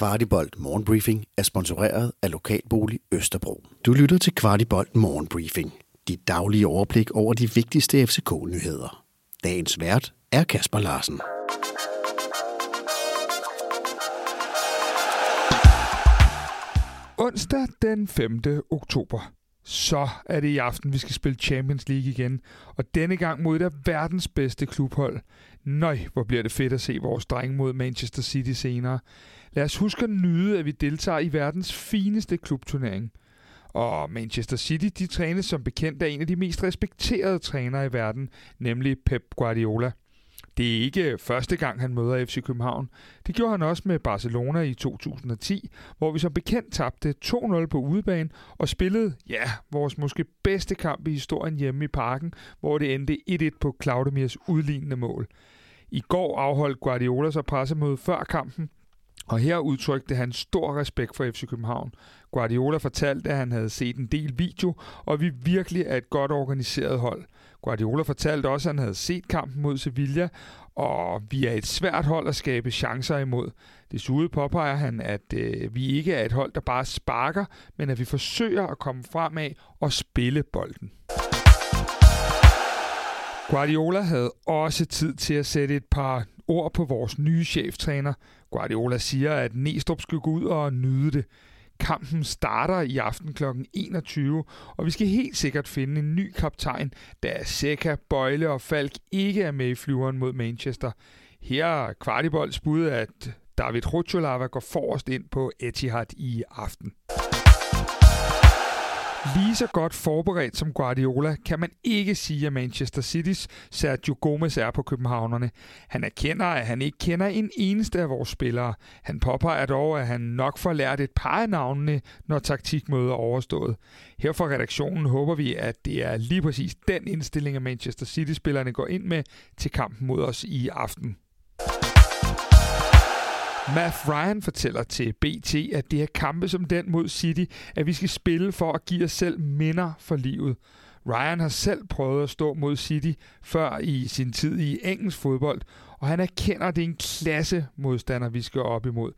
Kvartibolt Morgenbriefing er sponsoreret af Lokalbolig Østerbro. Du lytter til Kvartibolt Morgenbriefing. Dit daglige overblik over de vigtigste FCK-nyheder. Dagens vært er Kasper Larsen. Onsdag den 5. oktober. Så er det i aften, vi skal spille Champions League igen. Og denne gang mod det verdens bedste klubhold. Nøj, hvor bliver det fedt at se vores drenge mod Manchester City senere. Lad os huske at nyde, at vi deltager i verdens fineste klubturnering. Og Manchester City, de trænes som bekendt af en af de mest respekterede trænere i verden, nemlig Pep Guardiola. Det er ikke første gang, han møder FC København. Det gjorde han også med Barcelona i 2010, hvor vi som bekendt tabte 2-0 på udebane og spillede, ja, vores måske bedste kamp i historien hjemme i parken, hvor det endte 1-1 på Claudemirs udlignende mål. I går afholdt Guardiola sig pressemøde før kampen, og her udtrykte han stor respekt for FC København. Guardiola fortalte, at han havde set en del video, og vi virkelig er et godt organiseret hold. Guardiola fortalte også, at han havde set kampen mod Sevilla, og vi er et svært hold at skabe chancer imod. Desuden påpeger han, at øh, vi ikke er et hold, der bare sparker, men at vi forsøger at komme fremad og spille bolden. Guardiola havde også tid til at sætte et par ord på vores nye cheftræner. Guardiola siger, at Næstrup skal gå ud og nyde det. Kampen starter i aften kl. 21, og vi skal helt sikkert finde en ny kaptajn, da Seca, Bøjle og Falk ikke er med i flyveren mod Manchester. Her er Kvartibolds bud, at David Rutscholava går forrest ind på Etihad i aften. Lige så godt forberedt som Guardiola kan man ikke sige, at Manchester City's Sergio Gomez er på københavnerne. Han erkender, at han ikke kender en eneste af vores spillere. Han påpeger dog, at han nok får lært et par af navnene, når taktikmødet er overstået. Her fra redaktionen håber vi, at det er lige præcis den indstilling, at Manchester City-spillerne går ind med til kampen mod os i aften. Matt Ryan fortæller til BT, at det er kampe som den mod City, at vi skal spille for at give os selv minder for livet. Ryan har selv prøvet at stå mod City før i sin tid i engelsk fodbold, og han erkender, at det er en klasse modstander, vi skal op imod.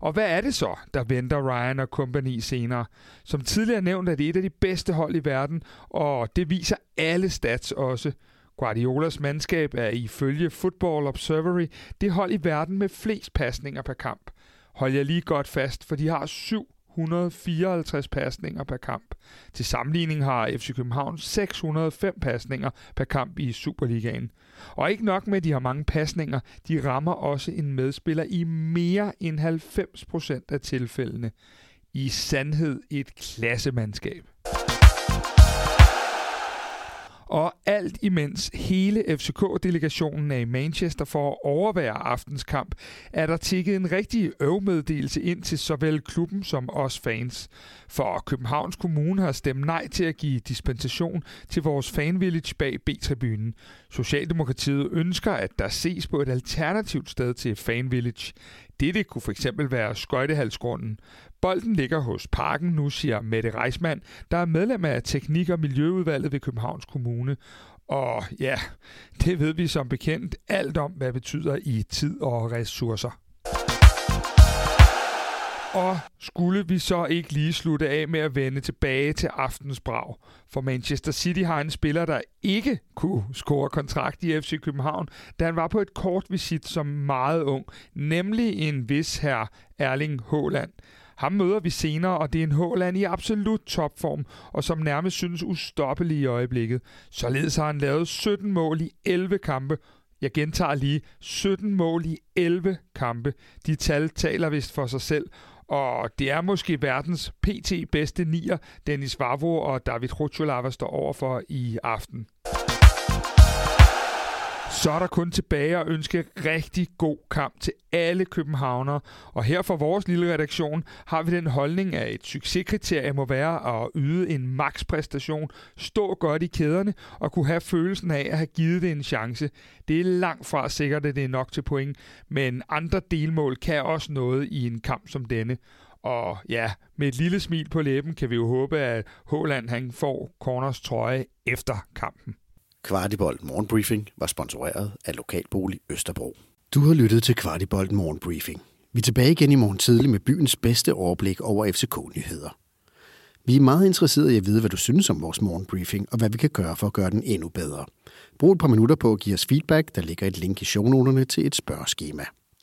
Og hvad er det så, der venter Ryan og kompagni senere? Som tidligere nævnt er det et af de bedste hold i verden, og det viser alle stats også. Guardiolas mandskab er ifølge Football Observatory det hold i verden med flest pasninger per kamp. Hold jer lige godt fast, for de har 754 pasninger per kamp. Til sammenligning har FC København 605 pasninger per kamp i Superligaen. Og ikke nok med, at de har mange pasninger, de rammer også en medspiller i mere end 90% af tilfældene. I sandhed et klassemandskab. Og alt imens hele FCK-delegationen er i Manchester for at overvære aftens kamp, er der tikket en rigtig øvmeddelelse ind til såvel klubben som os fans. For Københavns Kommune har stemt nej til at give dispensation til vores fanvillage bag B-tribunen. Socialdemokratiet ønsker, at der ses på et alternativt sted til fanvillage. Dette kunne for eksempel være skøjtehalsgrunden. Bolden ligger hos Parken nu, siger Mette Reismand, der er medlem af Teknik- og Miljøudvalget ved Københavns Kommune. Og ja, det ved vi som bekendt alt om, hvad det betyder i tid og ressourcer. Og skulle vi så ikke lige slutte af med at vende tilbage til aftens brag? For Manchester City har en spiller, der ikke kunne score kontrakt i FC København, da han var på et kort visit som meget ung, nemlig en vis her Erling Haaland. Ham møder vi senere, og det er en Haaland i absolut topform, og som nærmest synes ustoppelig i øjeblikket. Således har han lavet 17 mål i 11 kampe, jeg gentager lige 17 mål i 11 kampe. De tal taler vist for sig selv, og det er måske verdens PT bedste nier, Dennis Vavro og David Rutscholava står overfor i aften. Så er der kun tilbage at ønske rigtig god kamp til alle københavnere. Og her for vores lille redaktion har vi den holdning, at et succeskriterie må være at yde en makspræstation, stå godt i kæderne og kunne have følelsen af at have givet det en chance. Det er langt fra sikkert, at det er nok til point, men andre delmål kan også noget i en kamp som denne. Og ja, med et lille smil på læben kan vi jo håbe, at Håland han får Corners trøje efter kampen. Kvartibolt Morgenbriefing var sponsoreret af Lokalbolig Østerbro. Du har lyttet til Kvartibolt Morgenbriefing. Vi er tilbage igen i morgen tidlig med byens bedste overblik over FCK-nyheder. Vi er meget interesserede i at vide, hvad du synes om vores morgenbriefing, og hvad vi kan gøre for at gøre den endnu bedre. Brug et par minutter på at give os feedback. Der ligger et link i shownoterne til et spørgeskema.